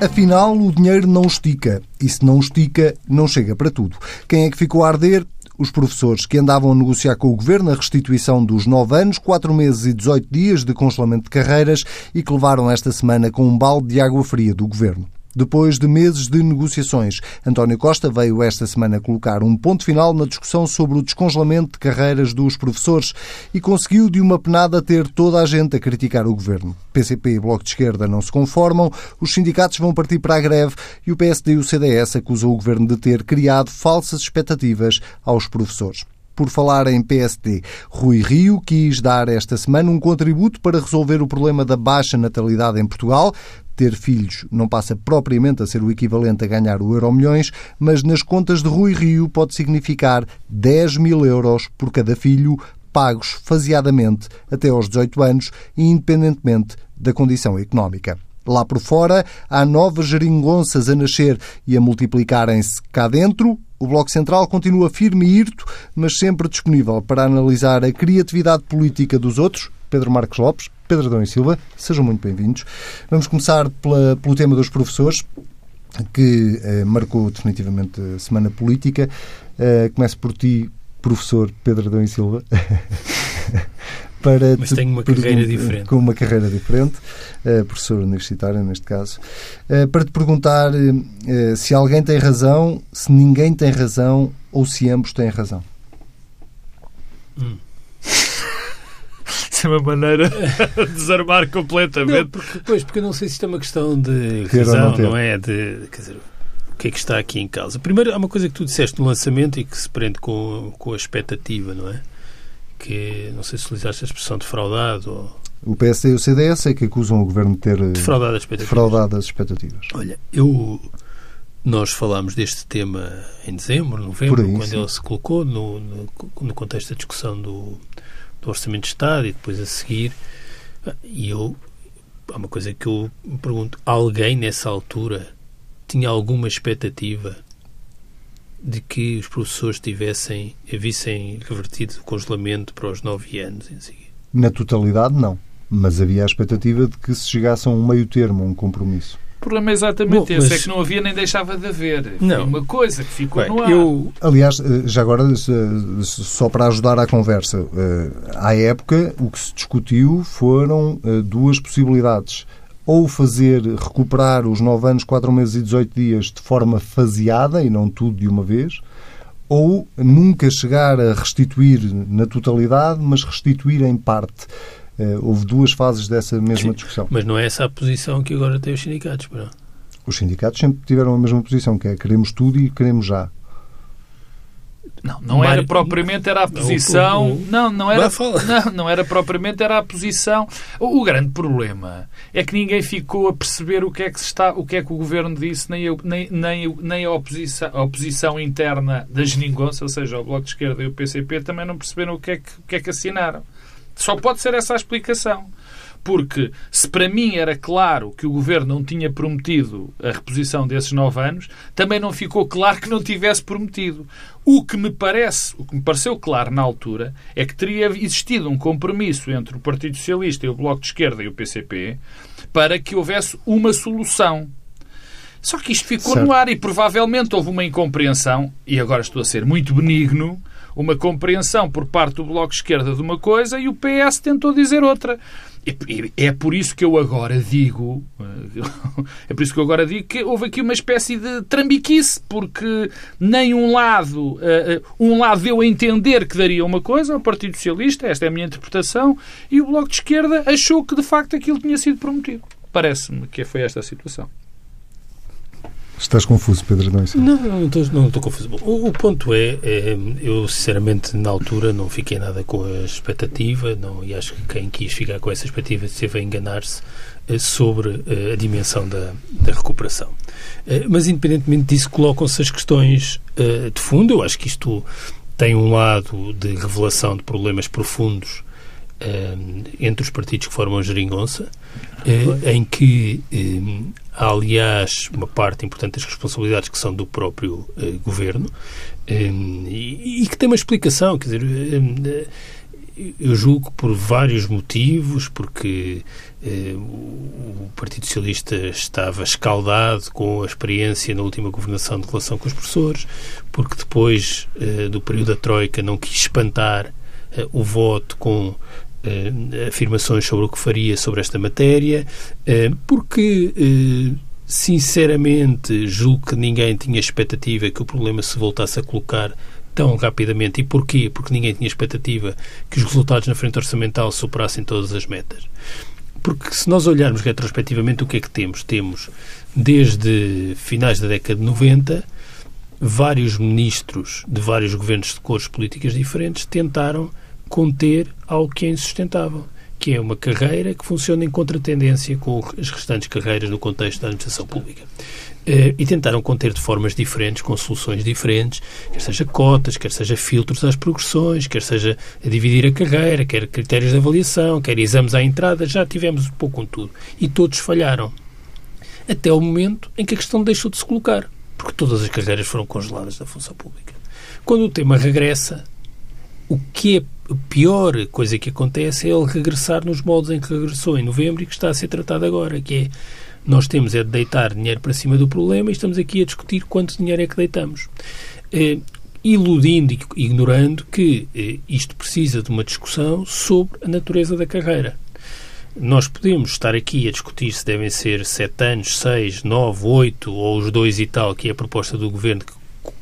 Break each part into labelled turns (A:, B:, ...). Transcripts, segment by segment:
A: Afinal, o dinheiro não estica. E se não estica, não chega para tudo. Quem é que ficou a arder? Os professores que andavam a negociar com o governo a restituição dos 9 anos, 4 meses e 18 dias de congelamento de carreiras e que levaram esta semana com um balde de água fria do governo. Depois de meses de negociações, António Costa veio esta semana colocar um ponto final na discussão sobre o descongelamento de carreiras dos professores e conseguiu de uma penada ter toda a gente a criticar o governo. PCP e Bloco de Esquerda não se conformam, os sindicatos vão partir para a greve e o PSD e o CDS acusam o governo de ter criado falsas expectativas aos professores por falar em PSD. Rui Rio quis dar esta semana um contributo para resolver o problema da baixa natalidade em Portugal. Ter filhos não passa propriamente a ser o equivalente a ganhar o euro milhões, mas nas contas de Rui Rio pode significar 10 mil euros por cada filho, pagos faseadamente até aos 18 anos, independentemente da condição económica. Lá por fora, há novas geringonças a nascer e a multiplicarem-se cá dentro. O Bloco Central continua firme e irto, mas sempre disponível para analisar a criatividade política dos outros. Pedro Marcos Lopes, Pedro Adão e Silva, sejam muito bem-vindos. Vamos começar pela, pelo tema dos professores, que eh, marcou definitivamente a semana política. Eh, começo por ti, professor Pedro Adão e Silva.
B: para Mas tenho uma carreira diferente.
A: Com uma carreira diferente, uh, professor universitário neste caso, uh, para te perguntar uh, se alguém tem razão, se ninguém tem razão ou se ambos têm razão.
B: Hum. Isso é uma maneira de desarmar completamente. Não, porque, pois, porque eu não sei se isto é uma questão de razão, não, não, é? De, quer dizer, o que é que está aqui em causa? Primeiro, há uma coisa que tu disseste no lançamento e que se prende com, com a expectativa, não é? que, não sei se utilizaste a expressão defraudado ou...
A: O PSD e o CDS é que acusam o Governo de ter
B: eh, defraudado as expectativas.
A: Defraudado as expectativas.
B: Olha, eu... Nós falámos deste tema em dezembro, novembro, aí, quando sim. ele se colocou no, no, no, contexto da discussão do, do Orçamento de Estado e depois a seguir. E eu... Há uma coisa que eu me pergunto. Alguém nessa altura tinha alguma expectativa de que os professores tivessem, vissem revertido o congelamento para os nove anos em seguida?
A: Na totalidade, não. Mas havia a expectativa de que se chegasse a um meio termo, a um compromisso.
C: O problema é exatamente Bom, esse, é que não havia nem deixava de haver. Não. Foi uma coisa que ficou Bem, no ar. Eu,
A: aliás, eh, já agora, só para ajudar à conversa, eh, à época o que se discutiu foram eh, duas possibilidades ou fazer recuperar os 9 anos, 4 meses e 18 dias de forma faseada e não tudo de uma vez, ou nunca chegar a restituir na totalidade, mas restituir em parte. Eh, houve duas fases dessa mesma
B: Sim,
A: discussão.
B: Mas não é essa a posição que agora têm os sindicatos, não?
A: Os sindicatos sempre tiveram a mesma posição, que é queremos tudo e queremos já.
C: Não, não era propriamente era a posição. Não, não era. Não, não era propriamente era a posição. O, o, grande problema é que ninguém ficou a perceber o que é que está, o que é que o governo disse, nem, nem, nem, nem a, oposição, a oposição interna da Geningonça, ou seja, o Bloco de Esquerda e o PCP, também não perceberam o que é que, o que, é que assinaram. Só pode ser essa a explicação. Porque se para mim era claro que o governo não tinha prometido a reposição desses nove anos, também não ficou claro que não tivesse prometido. O que me parece, o que me pareceu claro na altura, é que teria existido um compromisso entre o Partido Socialista e o Bloco de Esquerda e o PCP para que houvesse uma solução. Só que isto ficou certo. no ar e provavelmente houve uma incompreensão, e agora estou a ser muito benigno, uma compreensão por parte do Bloco de Esquerda de uma coisa e o PS tentou dizer outra. É por isso que eu agora digo, é por isso que eu agora digo que houve aqui uma espécie de trambiquice, porque nem um lado, eh, eh, um lado deu a entender que daria uma coisa ao Partido Socialista, esta é a minha interpretação, e o Bloco de Esquerda achou que de facto aquilo tinha sido prometido. Parece-me que foi esta a situação.
A: Estás confuso, Pedro? Não,
B: não, não estou, não estou confuso. O, o ponto é, é, eu sinceramente na altura não fiquei nada com a expectativa não, e acho que quem quis ficar com essa expectativa esteve a enganar-se eh, sobre eh, a dimensão da, da recuperação. Eh, mas independentemente disso, colocam-se as questões de fundo. Eu acho que isto tem um lado de revelação de problemas profundos entre os partidos que formam a geringonça, em que Há, aliás, uma parte importante das responsabilidades que são do próprio eh, governo eh, e, que tem uma explicação. Quer dizer, eh, eu julgo por vários motivos, porque eh, o Partido Socialista estava escaldado com a experiência na última governação de relação com os professores, porque depois eh, do período da Troika não quis espantar eh, o voto com eh, afirmações sobre o que faria sobre esta matéria, eh, porque eh, sinceramente julgo que ninguém tinha expectativa que o problema se voltasse a colocar tão rapidamente. E porquê? Porque ninguém tinha expectativa que os resultados na frente orçamental superassem todas as metas. Porque se nós olharmos retrospectivamente o que é que temos? Temos, desde finais da década de 90, vários ministros de vários governos de cores políticas diferentes tentaram conter algo que é insustentável, que é uma carreira que funciona em contratendência com as restantes carreiras no contexto da administração pública. Eh, e tentaram conter de formas diferentes, com soluções diferentes, quer seja cotas, quer seja filtros às progressões, quer seja a dividir a carreira, quer critérios de avaliação, quer exames à entrada, já tivemos um pouco com tudo. E todos falharam. Até o momento em que a questão deixou de se colocar, porque todas as carreiras foram congeladas da função pública. Quando o tema regressa, o que é a pior coisa que acontece é ele regressar nos moldes em que regressou em novembro e que está a ser tratado agora, que é nós temos é de deitar dinheiro para cima do problema e estamos aqui a discutir quanto dinheiro é que deitamos. Eh, iludindo e ignorando que eh, isto precisa de uma discussão sobre a natureza da carreira. Nós podemos estar aqui a discutir se devem ser sete anos, seis, nove, oito ou os dois e tal, que é a proposta do Governo que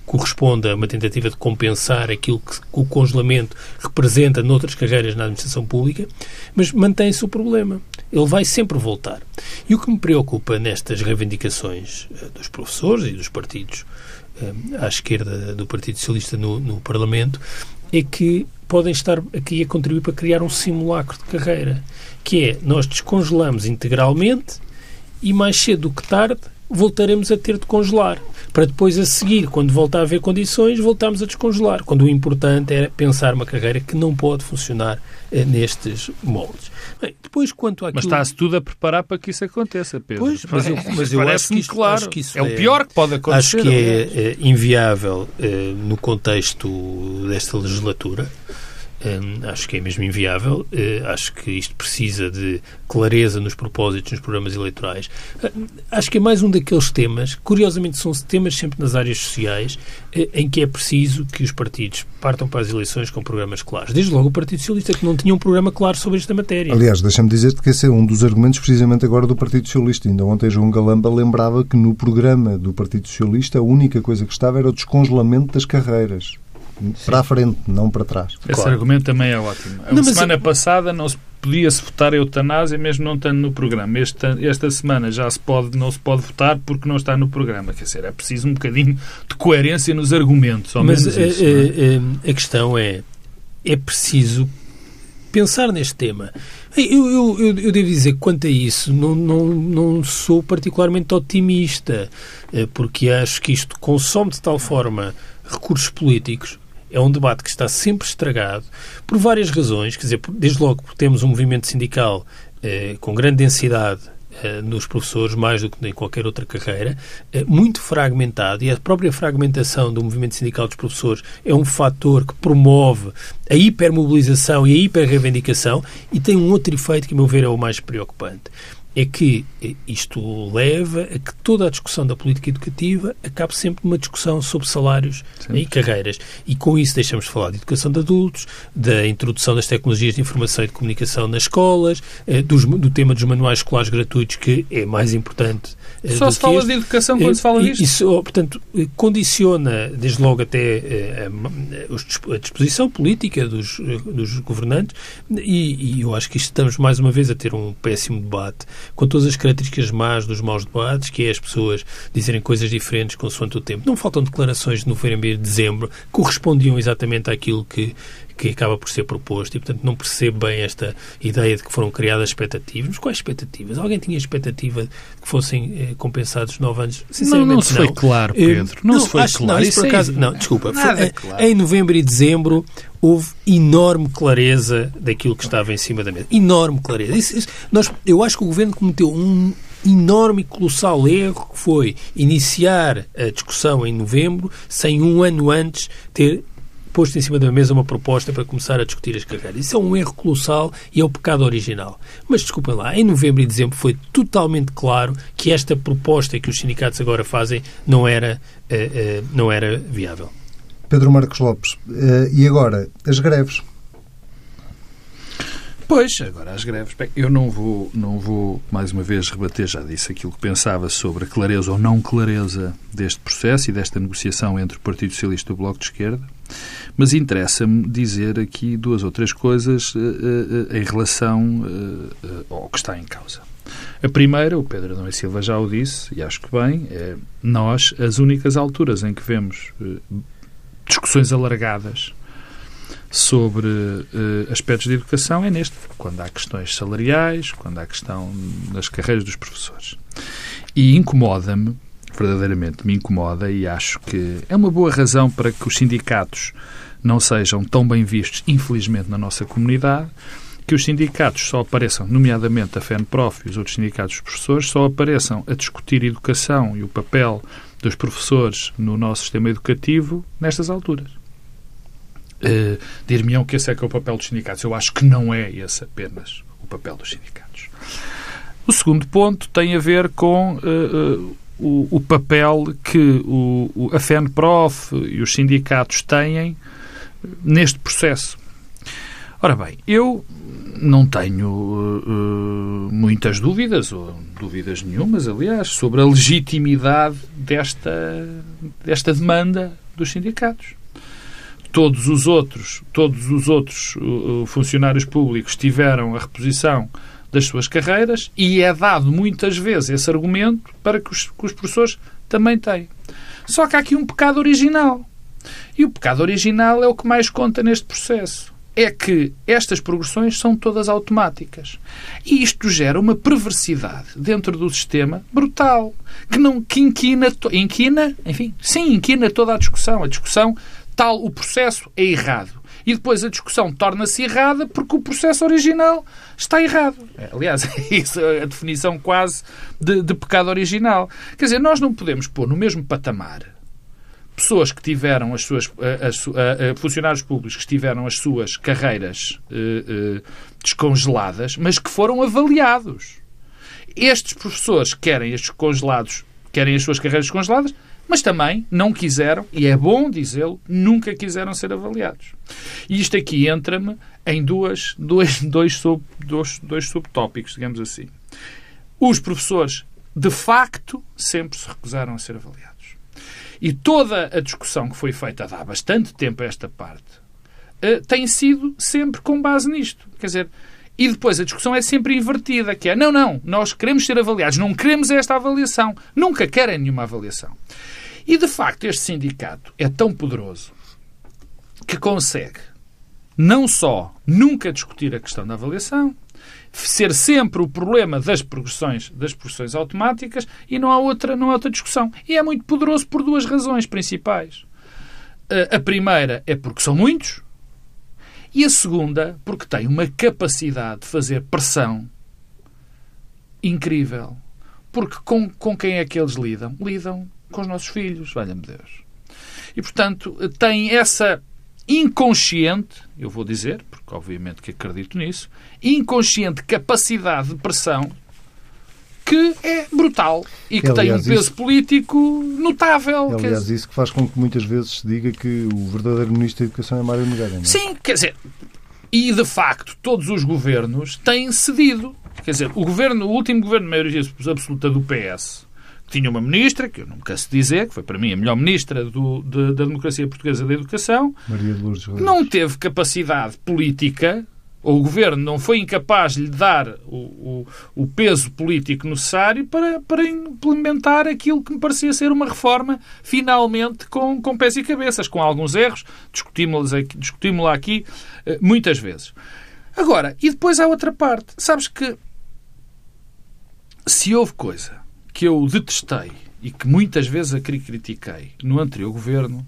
B: corresponde a uma tentativa de compensar aquilo que o congelamento representa noutras carreiras na administração pública, mas mantém-se o problema. Ele vai sempre voltar. E o que me preocupa nestas reivindicações eh, dos professores e dos partidos eh, à esquerda do Partido Socialista no, no Parlamento é que podem estar aqui a contribuir para criar um simulacro de carreira, que é nós descongelamos integralmente e mais cedo do que tarde voltaremos a ter de congelar para depois a seguir, quando voltar a haver condições, voltarmos a descongelar, quando o importante é pensar uma carreira que não pode funcionar eh, nestes moldes. Bem, depois, quanto àquilo...
C: Mas está-se tudo a preparar para que isso aconteça, Pedro.
B: Pois, mas eu, mas eu acho, que isto,
C: claro.
B: acho que isso
C: é, é, o pior que pode acontecer.
B: Acho que é, é inviável eh, no contexto desta legislatura acho que é mesmo inviável. Uh, acho que isto precisa de clareza nos propósitos, nos programas eleitorais. Uh, acho que é mais um daqueles temas, curiosamente são temas sempre nas áreas sociais, uh, em que é preciso que os partidos partam para as eleições com programas claros. Desde logo o Partido Socialista, que não tinha um programa claro sobre esta matéria.
A: Aliás, deixa-me dizer-te que esse é um dos argumentos precisamente agora do Partido Socialista. Ainda ontem João Galamba lembrava que no programa do Partido Socialista a única coisa que estava era o descongelamento das carreiras. Para a frente, não para trás.
C: Esse claro. argumento também é ótimo. A semana eu... passada não se podia-se votar a eutanásia mesmo não estando no programa. Esta, esta semana já se pode, não se pode votar porque não está no programa. Quer dizer, é preciso um bocadinho de coerência nos argumentos.
B: Mas
C: a,
B: isso, a, a, a, questão é, é preciso pensar neste tema. Eu, eu, eu, eu, devo dizer que quanto a isso não, não, não sou particularmente otimista, eh, porque acho que isto consome de tal forma recursos políticos é um debate que está sempre estragado por várias razões. Quer dizer, desde logo temos um movimento sindical eh, com grande densidade eh, nos professores, mais do que em qualquer outra carreira, eh, muito fragmentado e a própria fragmentação do movimento sindical dos professores é um fator que promove a hipermobilização e a hiperreivindicação e tem um outro efeito que, a meu ver, é o mais preocupante é que isto leva a que toda a discussão da política educativa acabe sempre numa discussão sobre salários Sim. e carreiras. E com isso deixamos de falar de educação de adultos, da introdução das tecnologias de informação e de comunicação nas escolas, eh, dos, do tema dos manuais escolares gratuitos, que é mais importante.
C: Eh, Só se fala de educação quando se fala disto?
B: Isso, oh, portanto, eh, condiciona, desde logo até a, a disposição política dos, dos governantes, e, e eu acho que estamos mais uma vez a ter um péssimo debate com todas as características más dos maus debates, que é as pessoas dizerem coisas diferentes consoante o tempo. Não faltam declarações de novembro e de dezembro que correspondiam exatamente àquilo que, que acaba por ser proposto e, portanto, não percebo bem esta ideia de que foram criadas expectativas. Mas quais expectativas? Alguém tinha expectativa de que fossem eh, compensados nove anos?
C: Sinceramente, não. Não se foi claro, eh, Pedro. Não, não se foi claro. Não,
B: isso, por acaso, não, desculpa. Foi, eh, claro. Em novembro e dezembro houve enorme clareza daquilo que estava em cima da mesa. Enorme clareza. Isso, isso, nós, eu acho que o Governo cometeu um enorme e colossal erro que foi iniciar a discussão em novembro sem um ano antes ter posto em cima da mesa uma proposta para começar a discutir as carreiras. Isso é um erro colossal e é o pecado original. Mas desculpem lá, em novembro e dezembro foi totalmente claro que esta proposta que os sindicatos agora fazem não era, uh, uh, não era viável.
A: Pedro Marcos Lopes, uh, e agora as greves?
C: Pois, agora as greves. Bem, eu não vou, não vou, mais uma vez, rebater, já disse aquilo que pensava sobre a clareza ou não clareza deste processo e desta negociação entre o Partido Socialista e o Bloco de Esquerda, mas interessa-me dizer aqui duas ou três coisas uh, uh, em relação ao que está em causa. A primeira, o Pedro Adão e Silva já o disse, e acho que bem, é nós, as únicas alturas em que vemos discussões alargadas sobre uh, aspectos de educação é neste, quando há questões salariais, quando há questão das carreiras dos professores. E incomoda-me, verdadeiramente me incomoda, e acho que é uma boa razão para que os sindicatos não sejam tão bem vistos, infelizmente, na nossa comunidade, que os sindicatos só apareçam, nomeadamente a FENPROF e os outros sindicatos dos professores, só apareçam a discutir educação e o papel dos professores no nosso sistema educativo nestas alturas. Uh, Dir-me-ão que esse é que é o papel dos sindicatos. Eu acho que não é esse apenas o papel dos sindicatos. O segundo ponto tem a ver com uh, uh, o, o, papel que o, a FENPROF e os sindicatos têm neste processo. Ora bem, eu não tenho uh, muitas dúvidas, ou dúvidas nenhumas, aliás, sobre a legitimidade desta, desta demanda dos sindicatos todos os outros, todos os outros uh, funcionários públicos tiveram a reposição das suas carreiras e é dado muitas vezes esse argumento para que os, que os professores também têm. Só que há aqui um pecado original. E o pecado original é o que mais conta neste processo. É que estas progressões são todas automáticas. E isto gera uma perversidade dentro do sistema brutal, que não que inquina, inquina, enfim, sim, inquina toda a discussão. A discussão tal o processo é errado. E depois a discussão torna-se errada porque o processo original está errado. É, aliás, é isso a definição quase de, de pecado original. Quer dizer, nós não podemos pôr no mesmo patamar pessoas que tiveram as suas as, funcionários públicos que tiveram as suas carreiras eh, eh, descongeladas, mas que foram avaliados. Estes professores querem estes congelados, querem as suas carreiras descongeladas, mas também não quiseram, e é bom dizê-lo, nunca quiseram ser avaliados. E isto aqui entra-me em duas, dois, dois, sub, dois, dois subtópicos, digamos assim. Os professores, de facto, sempre se recusaram a ser avaliados. E toda a discussão que foi feita há bastante tempo a esta parte uh, tem sido sempre com base nisto. Quer dizer, e depois a discussão é sempre invertida, que é, não, não, nós queremos ser avaliados, não queremos esta avaliação. Nunca querem nenhuma avaliação. E, de facto, este sindicato é tão poderoso que consegue não só nunca discutir a questão da avaliação, ser sempre o problema das progressões, das progressões automáticas e não há outra, não há outra discussão. E é muito poderoso por duas razões principais. A primeira é porque são muitos e a segunda porque tem uma capacidade de fazer pressão incrível. Porque com, com quem é que eles lidam? Lidam com os nossos filhos, valha-me Deus. E, portanto, tem essa inconsciente, eu vou dizer, porque obviamente que acredito nisso, inconsciente capacidade de pressão que é brutal e que aliás, tem um peso isso, político notável.
A: É, aliás, isso que faz com que muitas vezes se diga que o verdadeiro Ministro da Educação é Mário Nogueira. Não é?
D: Sim, quer dizer, e de facto todos os governos têm cedido. Quer dizer, o governo, o último governo de maioria absoluta do PS tinha uma ministra, que eu não me canso de dizer, que foi para mim a melhor ministra do, de, da democracia portuguesa da educação,
A: Maria de Lourdes
D: não teve capacidade política, ou o governo não foi incapaz de lhe dar o, o, o, peso político necessário para, para implementar aquilo que me parecia ser uma reforma, finalmente com, com pés e cabeças, com alguns erros, discutimos-la aqui, discutimos aqui eh, muitas vezes. Agora, e depois há outra parte. Sabes que se houve coisa que eu detestei e que muitas vezes a critiquei no anterior governo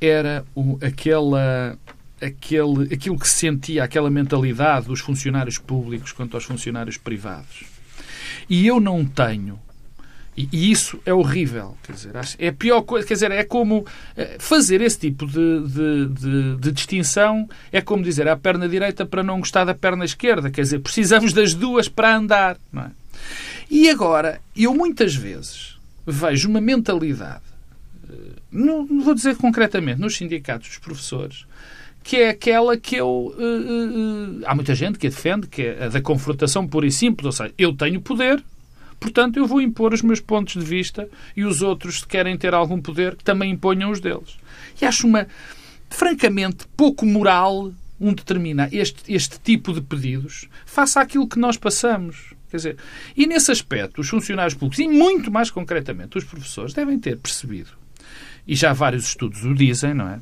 D: era o, aquela, aquele, aquilo que se sentia, aquela mentalidade dos funcionários públicos quanto aos funcionários privados. E eu não tenho,
C: E, e, isso é horrível. Quer dizer, é pior coisa. Quer dizer, é como eh, fazer esse tipo de, de, de, de, distinção é como dizer a perna direita para não gostar da perna esquerda. Quer dizer, precisamos das duas para andar. Não é? E agora, eu muitas vezes vejo uma mentalidade, eh, não, vou dizer concretamente, nos sindicatos dos professores, que é aquela que eu. Uh, uh, há muita gente que a defende, que é a da confrontação pura e simples. Ou seja, eu tenho poder, Portanto, eu vou impor os meus pontos de vista e os outros, se querem ter algum poder, que também imponham os deles. E acho uma, francamente, pouco moral um determinar este, este tipo de pedidos face àquilo que nós passamos. Quer dizer, e nesse aspecto, os funcionários públicos, e muito mais concretamente os professores, devem ter percebido, e já vários estudos o dizem, não é?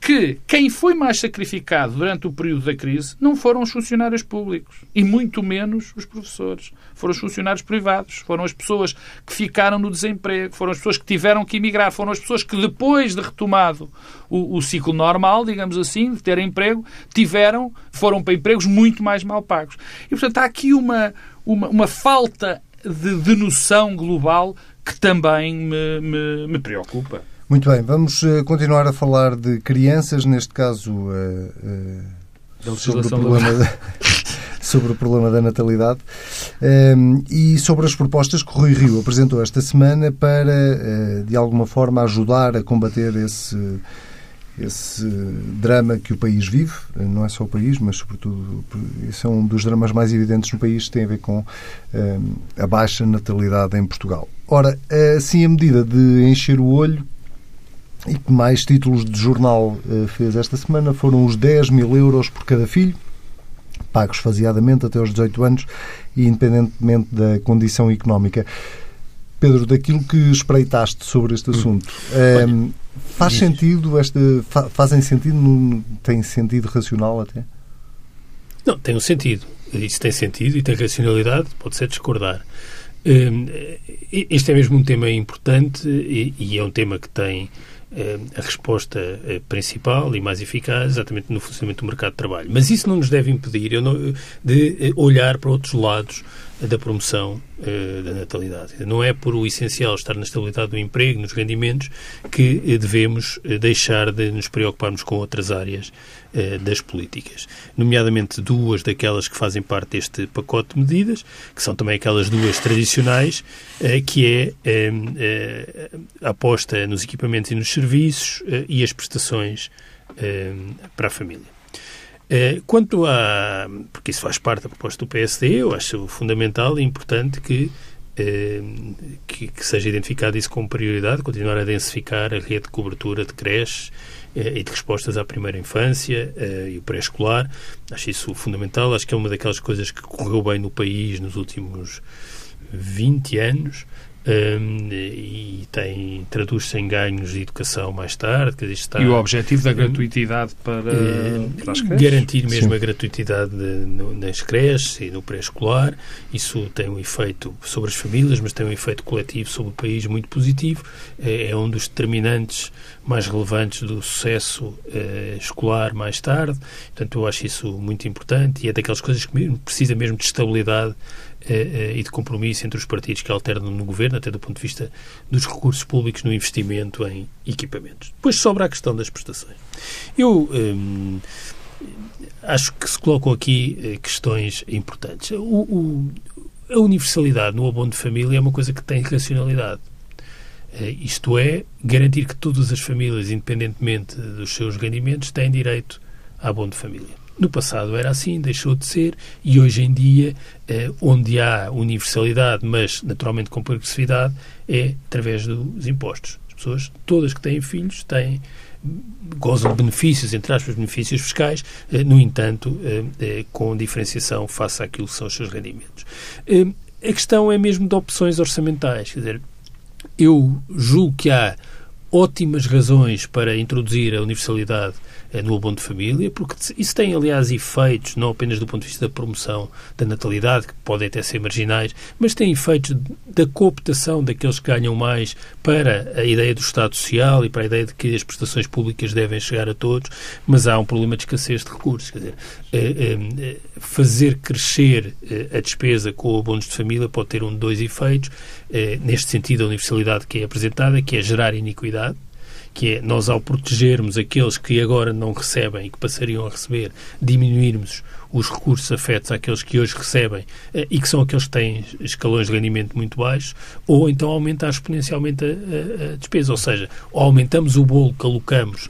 C: que quem foi mais sacrificado durante o período da crise não foram os funcionários públicos e muito menos os professores. Foram os funcionários privados, foram as pessoas que ficaram no desemprego, foram as pessoas que tiveram que emigrar, foram as pessoas que depois de retomado o, o ciclo normal, digamos assim, de ter emprego, tiveram, foram para empregos muito mais mal pagos. E, portanto, há aqui uma, uma, uma falta de, de noção global que também me, me, me preocupa.
A: Muito bem, vamos uh, continuar a falar de crianças, neste caso uh, uh, sobre, o problema da, sobre o problema da natalidade ehm, e sobre as propostas que o Rui Rio apresentou esta semana para, de alguma forma, ajudar a combater esse, esse drama que o país vive, não é só o país, mas sobretudo esse é um dos dramas mais evidentes no país, tem a ver com ehm, a baixa natalidade em Portugal. Ora, assim, a medida de encher o olho e que mais títulos de jornal eh, fez esta semana foram os 10 mil euros por cada filho, pagos faseadamente até aos 18 anos e independentemente da condição económica. Pedro, daquilo que espreitaste sobre este assunto, hum. Faz sentido, este, fazem sentido, tem sentido racional até?
B: Não, tem um sentido. Isso tem sentido e tem racionalidade, pode ser discordar. Hum, este é mesmo um tema importante e, é um tema que tem eh, a resposta eh, principal e mais eficaz exatamente no funcionamento do mercado de trabalho. Mas isso não nos deve impedir não, de eh, olhar para outros lados da promoção uh, da natalidade. Não é por o essencial estar na estabilidade do emprego, nos rendimentos, que uh, devemos uh, deixar de nos preocuparmos com outras áreas das políticas. Nomeadamente duas daquelas que fazem parte deste pacote de medidas, que são também aquelas duas tradicionais, que é a aposta nos equipamentos e nos serviços e as prestações para a família. Eh, quanto a. Porque isso faz parte da proposta do PSD, eu acho fundamental e importante que, eh, que, que, seja identificado isso como prioridade, continuar a densificar a rede de cobertura de creches eh, e de respostas à primeira infância e o pré-escolar. Acho isso fundamental. Acho que é uma daquelas coisas que correu bem no país nos últimos 20 anos um, e tem, traduz-se em ganhos de educação mais tarde. Está,
C: e o objetivo da gratuitidade para, uh, para as creches?
B: Garantir mesmo Sim. a gratuitidade de, no, nas creches e no pré-escolar. Isso tem um efeito sobre as famílias, mas tem um efeito coletivo sobre o país muito positivo. É, é um dos determinantes mais relevantes do sucesso uh, escolar mais tarde. Portanto, eu acho isso muito importante e é daquelas coisas que mesmo, precisa mesmo de estabilidade e de compromisso entre os partidos que alternam no governo, até do ponto de vista dos recursos públicos no investimento em equipamentos. Depois sobra a questão das prestações. Eu um, acho que se colocam aqui questões importantes. O, o, a universalidade no abono de família é uma coisa que tem racionalidade. Eh, isto é, garantir que todas as famílias, independentemente dos seus rendimentos, têm direito a abono de família. No passado era assim, deixou de ser, e hoje em dia, eh, onde há universalidade, mas naturalmente com progressividade, é através dos impostos. As pessoas, todas que têm filhos, têm gozam de benefícios, entre aspas, benefícios fiscais, eh, no entanto, com diferenciação face àquilo que são os seus rendimentos. A questão é mesmo de opções orçamentais, quer dizer, eu julgo que há ótimas razões para introduzir a universalidade eh, no abono de família, porque isso tem, aliás, efeitos, não apenas do ponto de vista da promoção da natalidade, que podem até ser marginais, mas tem efeitos da cooptação daqueles que ganham mais para a ideia do Estado Social e para a ideia de que as prestações públicas devem chegar a todos, mas há um problema de escassez de recursos. Quer dizer, eh, eh, fazer crescer a despesa com abonos de família pode ter um de dois efeitos. Neste sentido, a universalidade que é apresentada, que é gerar iniquidade, que é nós, ao protegermos aqueles que agora não recebem e que passariam a receber, diminuirmos os recursos afetos àqueles que hoje recebem eh, e que são aqueles que têm escalões de rendimento muito baixos, ou então aumentar exponencialmente a, a, a despesa. Ou seja, ou aumentamos o bolo que alocamos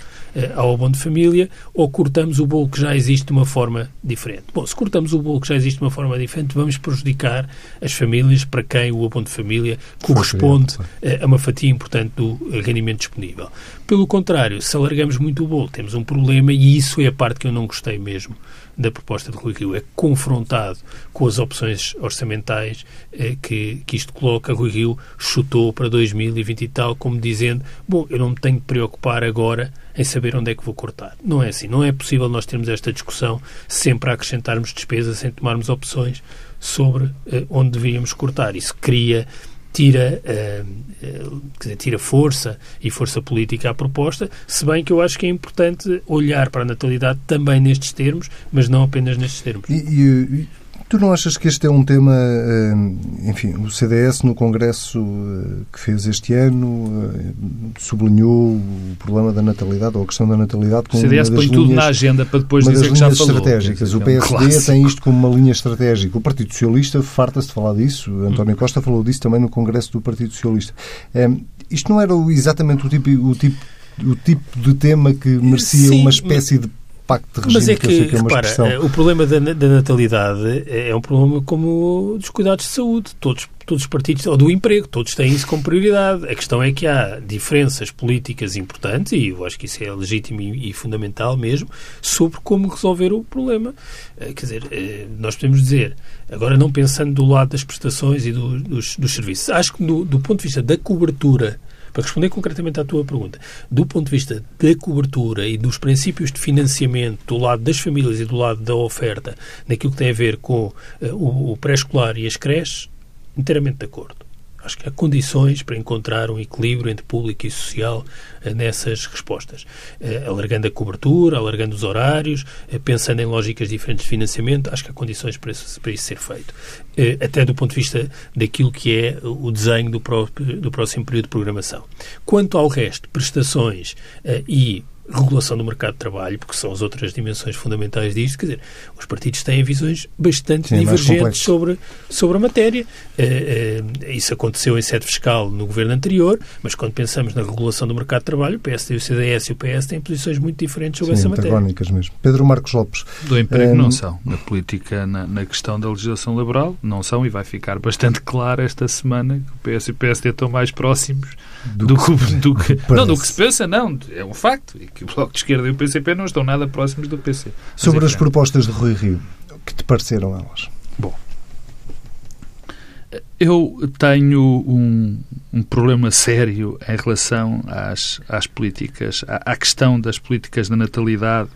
B: ao abono de família ou cortamos o bolo que já existe de uma forma diferente. Bom, se cortamos o bolo que já existe de uma forma diferente, vamos prejudicar as famílias para quem o abono de família corresponde eh, a uma fatia importante do rendimento disponível. Pelo contrário, se alargamos muito o bolo, temos um problema e isso é a parte que eu não gostei mesmo da proposta de Rui Rio. É confrontado com as opções orçamentais eh, que, que isto coloca. Rui Rio chutou para 2020 e tal, como dizendo: bom, eu não me tenho de preocupar agora em saber onde é que vou cortar. Não é assim. Não é possível nós termos esta discussão sempre a acrescentarmos despesas sem tomarmos opções sobre eh, onde devíamos cortar. Isso cria tira, uh, uh, dizer, tira força e força política à proposta, se bem que eu acho que é importante olhar para a natalidade também nestes termos, mas não apenas nestes termos.
A: E, e, Tu não achas que este é um tema, eh, enfim, o CDS no Congresso eh, que fez este ano eh, sublinhou o problema da natalidade ou a questão da natalidade
E: como o CDS põe linhas, tudo na agenda para depois dizer que já falou.
A: estratégicas. O PSD é um tem isto como uma linha estratégica. O Partido Socialista farta-se de falar disso. António Costa falou disso também no Congresso do Partido Socialista. Isto não era exatamente o tipo, o tipo o tipo de tema que merecia Sim, uma espécie de pacto de regime.
B: Mas é que, que, que é repara, expressão... Eh, o problema da, da, natalidade é um problema como dos cuidados de saúde. Todos, todos os partidos, ou do emprego, todos têm isso como prioridade. A questão é que há diferenças políticas importantes, e eu acho que isso é legítimo e, e fundamental mesmo, sobre como resolver o problema. Eh, quer dizer, eh, nós podemos dizer, agora não pensando do lado das prestações e do, dos, dos serviços, acho que do, do ponto de vista da cobertura para responder concretamente à tua pergunta, do ponto de vista da cobertura e dos princípios de financiamento do lado das famílias e do lado da oferta, naquilo que tem a ver com uh, o, o pré-escolar e as creches, inteiramente de acordo. Acho que há condições para encontrar um equilíbrio entre público e social eh, nessas respostas. Eh, alargando a cobertura, alargando os horários, eh, pensando em lógicas diferentes de financiamento, acho que há condições para isso, para isso ser feito. Até do ponto de vista daquilo que é o desenho do, próprio, do próximo período de programação. Quanto ao resto, prestações e regulação do mercado de trabalho, porque são as outras dimensões fundamentais disto, quer dizer, os partidos têm visões bastante Sim, divergentes sobre, sobre a matéria. Uh, uh, isso aconteceu em sede fiscal no governo anterior, mas quando pensamos na regulação do mercado de trabalho, o PSD, o CDS e o PS têm posições muito diferentes sobre
A: Sim,
B: essa matéria.
A: mesmo. Pedro Marcos Lopes.
C: Do emprego um... não são. Na política, na, na, questão da legislação laboral, não são e vai ficar bastante claro esta semana que o PS e o PSD estão mais próximos do, do que, que, do que não, do que se pensa, não. É um facto. Que o Bloco de Esquerda e o PCP não estão nada próximos do PC.
A: Mas Sobre as propostas de Rui Rio, que te pareceram elas?
C: Bom, eu tenho um, um, problema sério em relação às, às políticas, à, à, questão das políticas da natalidade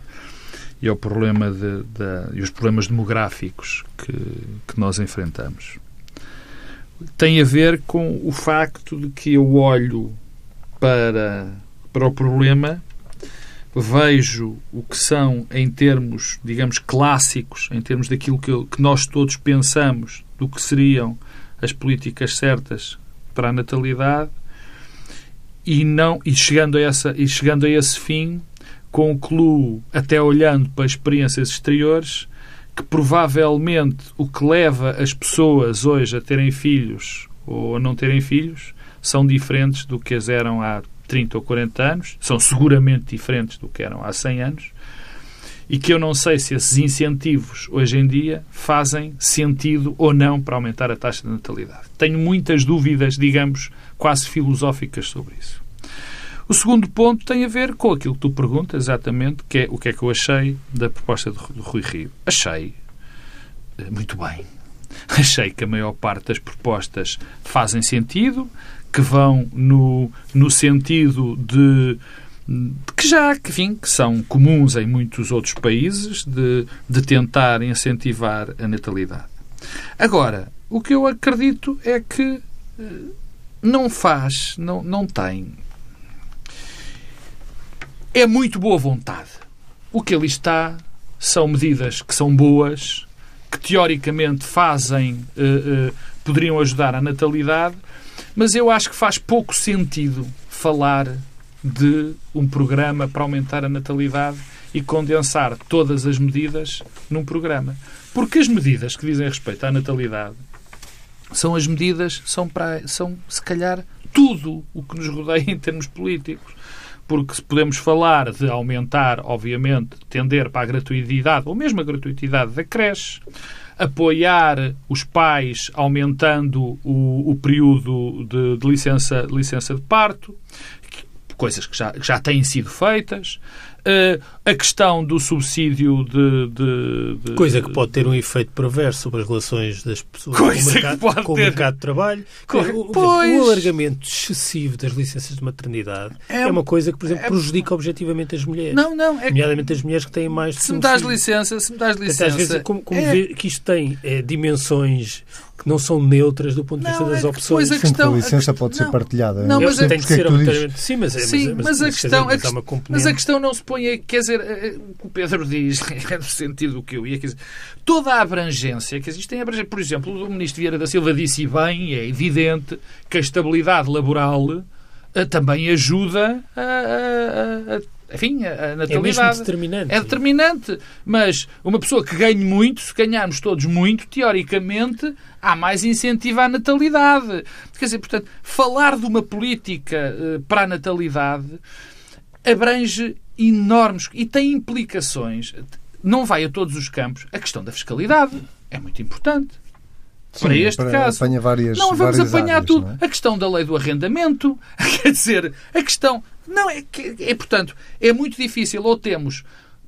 C: e ao problema de, de, e os problemas demográficos que, que nós enfrentamos tem a ver com o facto de que eu olho para, para o problema, vejo o que são, em termos, digamos, clássicos, em termos daquilo que, que nós todos pensamos do que seriam as políticas certas para a natalidade e não e chegando a essa e chegando a esse fim concluo até olhando para experiências exteriores que provavelmente o que leva as pessoas hoje a terem filhos ou a não terem filhos são diferentes do que as eram há 30 ou 40 anos, são seguramente diferentes do que eram há 100 anos, e que eu não sei se esses incentivos hoje em dia fazem sentido ou não para aumentar a taxa de natalidade. Tenho muitas dúvidas, digamos, quase filosóficas sobre isso. O segundo ponto tem a ver com aquilo que tu perguntas, exatamente, que é o que é que eu achei da proposta de Rui Rio. Achei eh, muito bem. Achei que a maior parte das propostas fazem sentido, que vão no, no sentido de que já que, enfim, que são comuns em muitos outros países de, de tentar incentivar a natalidade. Agora, o que eu acredito é que eh, não faz, não, não tem. É muito boa vontade. O que ali está são medidas que são boas, que teoricamente fazem, uh, uh, poderiam ajudar a natalidade, mas eu acho que faz pouco sentido falar de um programa para aumentar a natalidade e condensar todas as medidas num programa. Porque as medidas que dizem respeito à natalidade são as medidas, são, para, são se calhar tudo o que nos rodeia em termos políticos. Porque se podemos falar de aumentar, obviamente, tender para a gratuidade, ou mesmo a gratuidade da creche, apoiar os pais aumentando o, o período de, de licença, licença de parto, coisas que já, que já têm sido feitas. Uh, a questão do subsídio de, de,
B: de, Coisa que pode ter um efeito perverso sobre as relações das pessoas com o mercado, com o mercado de trabalho. Co o, o, alargamento excessivo das licenças de maternidade é, é uma coisa que, por exemplo, é, prejudica objetivamente as mulheres.
C: Não, não.
B: É, nomeadamente as mulheres que têm mais...
C: Se me dás licença, se me dás licença... Às vezes,
B: como, como é... que isto tem é, dimensões que não são neutras do ponto de vista não, das é opções.
A: a, questão, a licença a... pode ser partilhada.
B: Não, mas tem que ser.
C: Sim, mas, é, Sim, mas, mas, a questão, mas, a, mas a questão não se põe, quer dizer, eh, o que o Pedro diz é no sentido do que eu ia, quer dizer, toda a abrangência que existe, tem abrangência. Por exemplo, o Ministro Vieira da Silva disse bem, é evidente que a estabilidade laboral eh, também ajuda a, a, a enfim, a natalidade. É
B: determinante.
C: É determinante. Mas uma pessoa que ganhe muito, se ganharmos todos muito, teoricamente, há mais incentivo à natalidade. Quer dizer, portanto, falar de uma política para a natalidade abrange enormes e tem implicações. Não vai a todos os campos. A questão da fiscalidade é muito importante. Sim, para este para, caso.
A: Várias,
C: não, vamos apanhar
A: áreas,
C: tudo.
A: É?
C: A questão da lei do arrendamento, quer dizer, a questão. Não, é, é portanto, é muito difícil. Ou temos,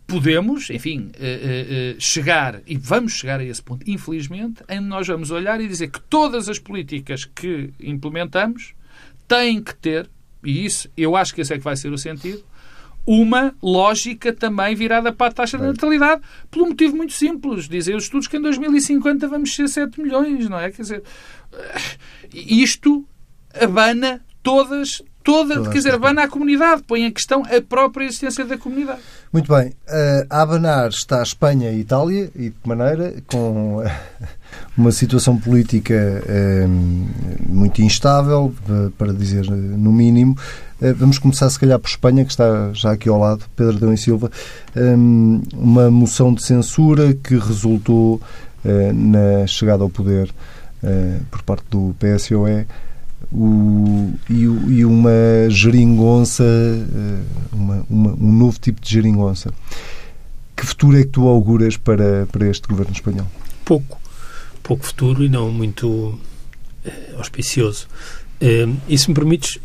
C: podemos, enfim, uh, uh, chegar, e vamos chegar a esse ponto, infelizmente, em que nós vamos olhar e dizer que todas as políticas que implementamos têm que ter, e isso, eu acho que esse é que vai ser o sentido, uma lógica também virada para a taxa de natalidade, pelo motivo muito simples. Dizem os estudos que em 2050 vamos ser 7 milhões, não é? Quer dizer, isto abana todas, toda, quer dizer, abana a comunidade, põe em questão a própria existência da comunidade.
A: Muito bem. Uh, a abanar está a Espanha e a Itália, e de que maneira? Com uma situação política uh, muito instável, para dizer no mínimo, eh, vamos começar, se calhar, por Espanha, que está já aqui ao lado, Pedro Dão e Silva. Ehm, uma moção de censura que resultou eh, na chegada ao poder eh, por parte do PSOE e, uma geringonça, um novo tipo de geringonça. Que futuro é que tu auguras para, para este governo espanhol?
B: Pouco. Pouco futuro e não muito auspicioso. e se me permites,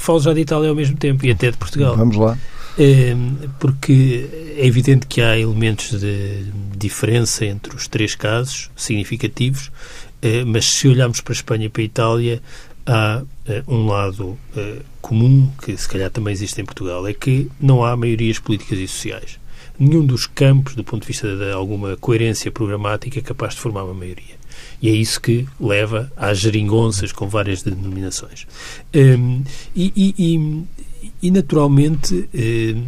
B: falo já de Itália ao mesmo tempo e até de Portugal.
A: Vamos lá.
B: Ehm, porque é evidente que há elementos de diferença entre os três casos, significativos, eh, mas se olharmos para a Espanha e para a Itália, há eh, um lado eh, comum, que se calhar também existe em Portugal, é que não há maiorias políticas e sociais. Nenhum dos campos, do ponto de vista de alguma coerência programática, é capaz de formar uma maioria. E é isso que leva às geringonças com várias denominações. Um, e, e, e, naturalmente, um,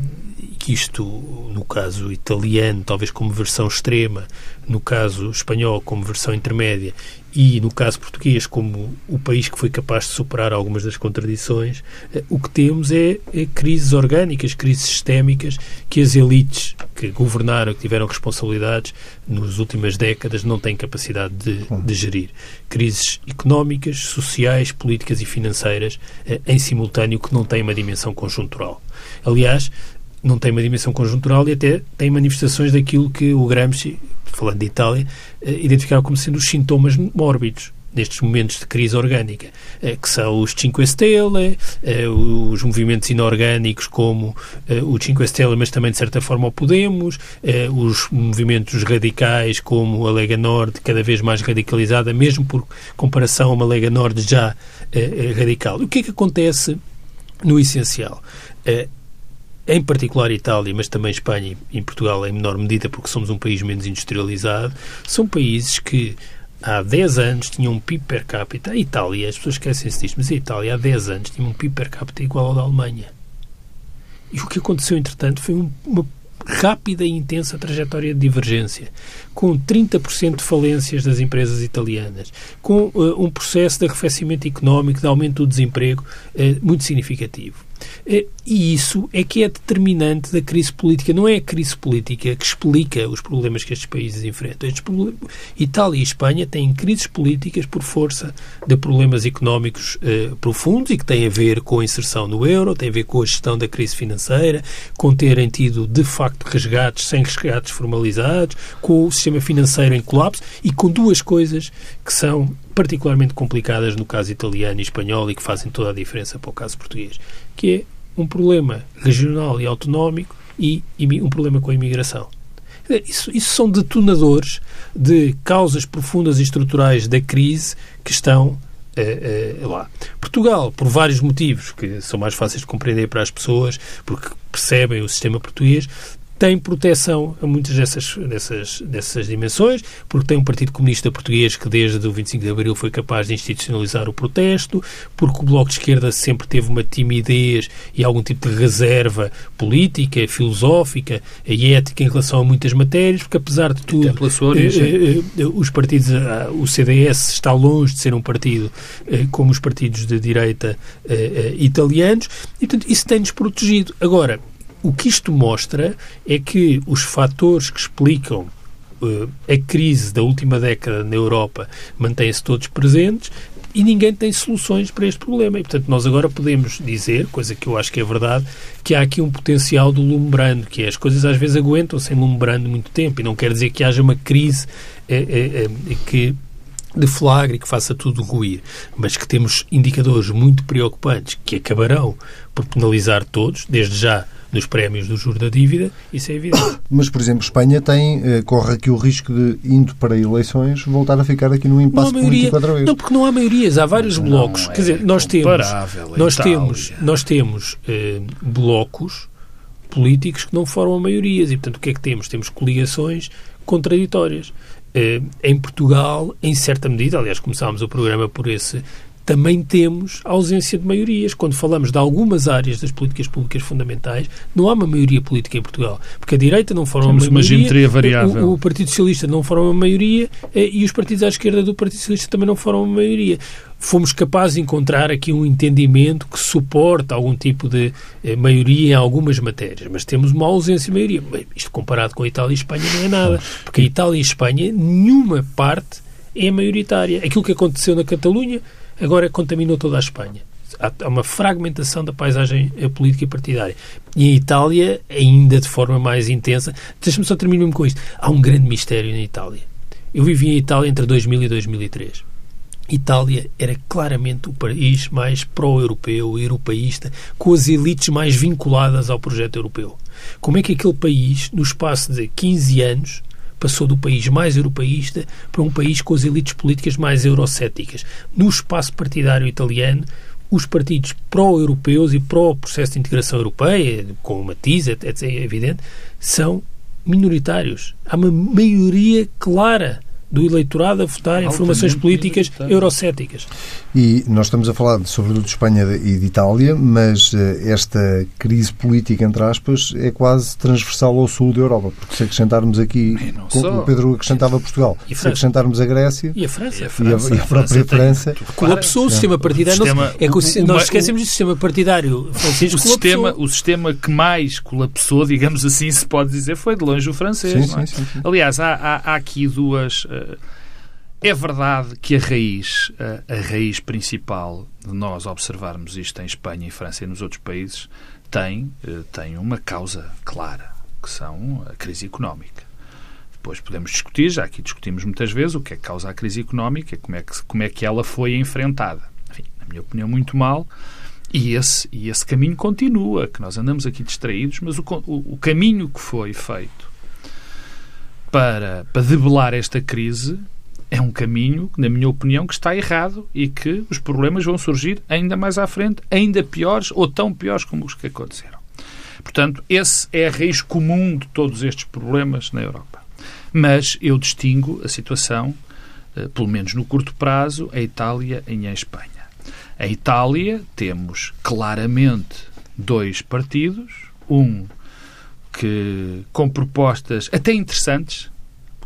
B: que isto, no caso italiano, talvez como versão extrema, no caso espanhol, como versão intermédia, e, no caso português, como o país que foi capaz de superar algumas das contradições, eh, o que temos é, é crises orgânicas, crises sistémicas, que as elites que governaram, que tiveram responsabilidades nas últimas décadas, não têm capacidade de, de gerir. Crises económicas, sociais, políticas e financeiras eh, em simultâneo que não têm uma dimensão conjuntural. Aliás, não tem uma dimensão conjuntural e até tem manifestações daquilo que o Gramsci, falando de Itália, eh, identificava como sendo os sintomas mórbidos. nestes momentos de crise orgânica, eh, que são os Cinque Stelle, eh, os movimentos inorgânicos como o Cinque Stelle, mas também de certa forma o Podemos, os movimentos radicais como a Lega Nord, cada vez mais radicalizada, mesmo por comparação a uma Lega Nord já radical. O que é que acontece no essencial? Em particular Itália, mas também Espanha e Portugal em menor medida, porque somos um país menos industrializado, são países que há 10 anos tinha um PIB per capita. A Itália, as pessoas esquecem-se disto, mas a Itália há 10 anos tinha um PIB per capita igual ao da Alemanha. E o que aconteceu, entretanto, foi uma rápida e intensa trajetória de divergência, com 30% de falências das empresas italianas, com uh, um processo de arrefecimento económico, de aumento do desemprego uh, muito significativo. Eh, e isso é que é determinante da crise política. Não é a crise política que explica os problemas que estes países enfrentam. Estes Itália e Espanha têm crises políticas por força de problemas económicos eh, profundos e que têm a ver com a inserção no euro, têm a ver com a gestão da crise financeira, com terem tido, de facto, resgates sem resgates formalizados, com o sistema financeiro em colapso e com duas coisas que são particularmente complicadas no caso italiano e espanhol e que fazem toda a diferença para o caso português, que é um problema regional e autonómico e um problema com a imigração. Isso, isso, são detonadores de causas profundas e estruturais da crise que estão eh, eh, lá. Portugal, por vários motivos que são mais fáceis de compreender para as pessoas, porque percebem o sistema português, tem proteção a muitas dessas, dessas, dessas dimensões, porque tem um Partido Comunista Português que desde o 25 de Abril foi capaz de institucionalizar o protesto, porque o Bloco de Esquerda sempre teve uma timidez e algum tipo de reserva política, filosófica e ética em relação a muitas matérias, porque apesar de tudo, eh, eh, os partidos, ah, o CDS está longe de ser um partido eh, como os partidos de direita italianos, e portanto isso tem-nos protegido. Agora, o que isto mostra é que os fatores que explicam uh, a crise da última década na Europa mantêm-se todos presentes e ninguém tem soluções para este problema. E, portanto, nós agora podemos dizer, coisa que eu acho que é verdade, que há aqui um potencial do lumbrando, que é as coisas às vezes aguentam-se lumbrando muito tempo e não quer dizer que haja uma crise é, é, é, que e que faça tudo ruir, mas que temos indicadores muito preocupantes que acabarão por penalizar todos, desde já dos prémios do juro da dívida, isso é evidente.
A: Mas, por exemplo, Espanha tem, eh, corre aqui o risco de, indo para eleições, voltar a ficar aqui no impasse político outra vez.
B: Não, porque não há maiorias, há vários não blocos. É Quer dizer, nós temos, nós temos, nós temos eh, blocos políticos que não formam maiorias e, portanto, o que é que temos? Temos coligações contraditórias. Eh, em Portugal, em certa medida, aliás, começámos o programa por esse também temos ausência de maiorias. Quando falamos de algumas áreas das políticas públicas fundamentais, não há uma maioria política em Portugal. Porque a direita não forma
F: Temos uma maioria. variável.
B: O, o, Partido Socialista não forma uma maioria eh, e os partidos à esquerda do Partido Socialista também não formam uma maioria. Fomos capazes de encontrar aqui um entendimento que suporta algum tipo de eh, maioria em algumas matérias, mas temos uma ausência de maioria. Isto comparado com a Itália e a Espanha não é nada. Porque a Itália e a Espanha, nenhuma parte é maioritária. Aquilo que aconteceu na Catalunha agora contaminou toda a Espanha. Há uma fragmentação da paisagem eh, política partidária. E em Itália, ainda de forma mais intensa. Deixa-me só terminar com isto. Há um grande mistério na Itália. Eu vivi em Itália entre 2000 e 2003. Itália era claramente o país mais pró-europeu, europeísta, com as elites mais vinculadas ao projeto europeu. Como é que aquele país, no espaço de 15 anos, passou do país mais europeísta para um país com as elites políticas mais eurocéticas. No espaço partidário italiano, os partidos pró-europeus e pró-processo de integração europeia, com o matiz, é, é evidente, são minoritários. Há uma maioria clara do eleitorado a votar em formações políticas eurocéticas.
A: E nós estamos a falar sobretudo de Espanha e de Itália, mas eh, esta crise política, entre aspas, é quase transversal ao sul da Europa, porque se acrescentarmos aqui, como o Pedro acrescentava Portugal, se acrescentarmos a Grécia
B: e a França,
A: e a, França, e a, própria França,
B: colapsou o sistema partidário. O sistema, é que o, nós esquecemos do sistema partidário francês.
C: O sistema, o sistema que mais colapsou, digamos assim, se pode dizer, foi de longe o francês. Sim, é? sim, sim, Aliás, há, há, há aqui duas eh, é verdade que a raiz, a, raiz principal de nós observarmos isto em Espanha, em França e nos outros países tem, eh, tem uma causa clara, que são a crise económica. Depois podemos discutir, já aqui discutimos muitas vezes, o que é que causa a crise económica, como é que, como é que ela foi enfrentada. Enfim, na minha opinião, muito mal. E esse, e esse caminho continua, que nós andamos aqui distraídos, mas o, o, o caminho que foi feito para, para debelar esta crise é um caminho, na minha opinião, que está errado e que os problemas vão surgir ainda mais à frente, ainda piores ou tão piores como os que aconteceram. Portanto, esse é a raiz comum de todos estes problemas na Europa. Mas eu distingo a situação, eh, pelo menos no curto prazo, a Itália e a Espanha. A Itália temos claramente dois partidos, um que com propostas até interessantes,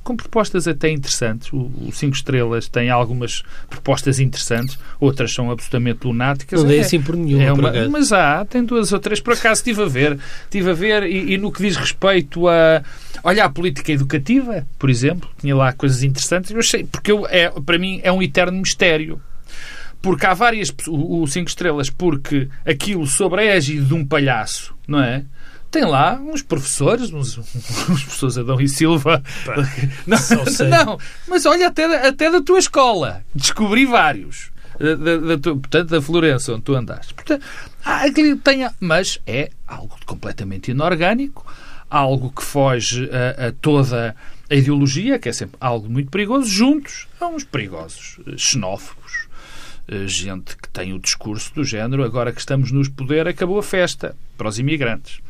C: com propostas até interessantes. O, o Cinco Estrelas tem algumas propostas interessantes, outras são absolutamente lunáticas.
B: Não é assim por nenhuma. É uma,
C: por mas há, tem duas ou três. Por acaso estive a ver, estive a ver e, e, no que diz respeito a. Olha, a política educativa, por exemplo, tinha lá coisas interessantes. Eu achei, porque eu, é, para mim é um eterno mistério porque há várias o, cinco estrelas porque aquilo sobre a égide de um palhaço não é tem lá uns professores, uns, uns professores Adão e Silva. não, não, mas olha, até, até da tua escola. Descobri vários. Da, da, da tua, portanto, da Florença, onde tu andaste. Portanto, há, tem, mas é algo completamente inorgânico, algo que foge a, a, toda a ideologia, que é sempre algo muito perigoso, juntos a uns perigosos eh, xenófobos. Eh, gente que tem o discurso do género, agora que estamos nos poder, acabou a festa para os imigrantes.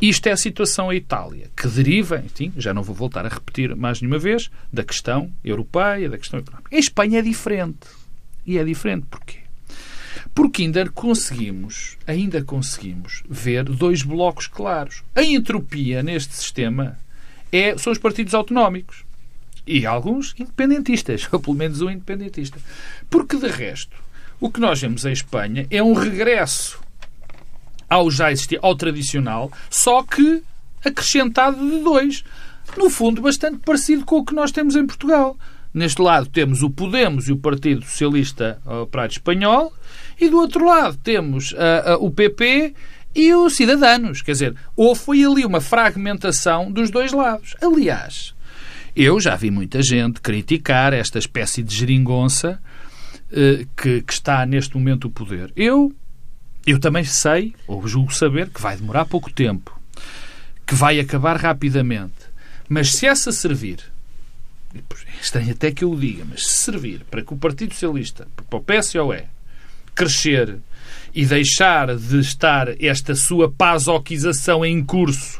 C: Isto é a situação em Itália, que deriva, enfim, já não vou voltar a repetir mais nenhuma vez, da questão europeia, da questão económica. Em Espanha é diferente. E é diferente porquê? Porque ainda conseguimos, ainda conseguimos ver dois blocos claros. A entropia neste sistema é, são os partidos autonómicos. E alguns independentistas, ou pelo menos um independentista. Porque, de resto, o que nós vemos em Espanha é um regresso ao já existir, ao tradicional, só que acrescentado de dois. No fundo, bastante parecido com o que nós temos em Portugal. Neste lado temos o Podemos e o Partido Socialista Operário Espanhol, e do outro lado temos uh, uh, o PP e os Cidadanos. Quer dizer, ou foi ali uma fragmentação dos dois lados. Aliás, eu já vi muita gente criticar esta espécie de geringonça uh, que, que está neste momento o poder. Eu eu também sei, ou julgo saber, que vai demorar pouco tempo, que vai acabar rapidamente. Mas se essa servir, é estranho até que eu o diga, mas se servir para que o Partido Socialista, para o PSOE, crescer e deixar de estar esta sua pasoquização em curso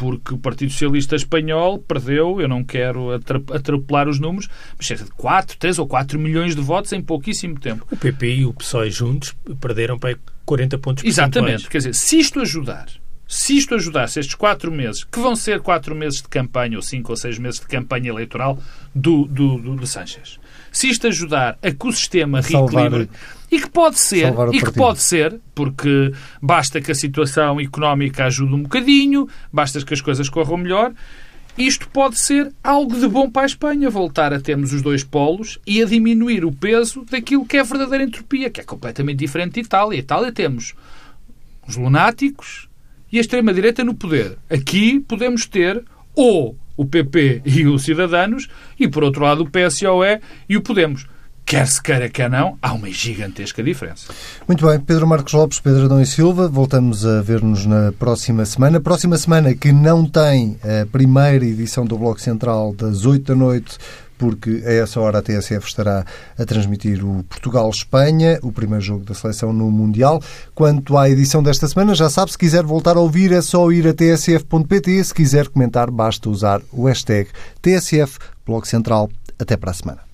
C: porque o Partido Socialista Espanhol perdeu, eu não quero atropelar os números, mas cerca de 4, 3 ou 4 milhões de votos em pouquíssimo tempo.
B: O PP e o PSOE juntos perderam para 40 pontos
C: Exatamente. Quer dizer, se isto ajudar, se isto ajudar, se estes 4 meses, que vão ser 4 meses de campanha, ou 5 ou 6 meses de campanha eleitoral do, do, do, de Sánchez, se isto ajudar a que o sistema reequilibre e que pode ser, e que pode ser, porque basta que a situação económica ajude um bocadinho, basta que as coisas corram melhor, isto pode ser algo de bom para a Espanha, voltar a termos os dois polos e a diminuir o peso daquilo que é a verdadeira entropia, que é completamente diferente de Itália. Em Itália temos os lunáticos e a extrema-direita no poder. Aqui podemos ter ou o PP e os Cidadanos e, por outro lado, o PSOE e o Podemos quer se queira, quer não, há uma gigantesca diferença.
A: Muito bem, Pedro Marcos Lopes, Pedro Adão e Silva, voltamos a ver-nos na próxima semana. Próxima semana que não tem a primeira edição do Bloco Central das 8 da noite, porque a essa hora a TSF estará a transmitir o Portugal-Espanha, o primeiro jogo da seleção no Mundial. Quanto à edição desta semana, já sabe, se quiser voltar a ouvir é só ir a tsf.pt. Se quiser comentar, basta usar o hashtag TSF Bloco Central. Até para a semana.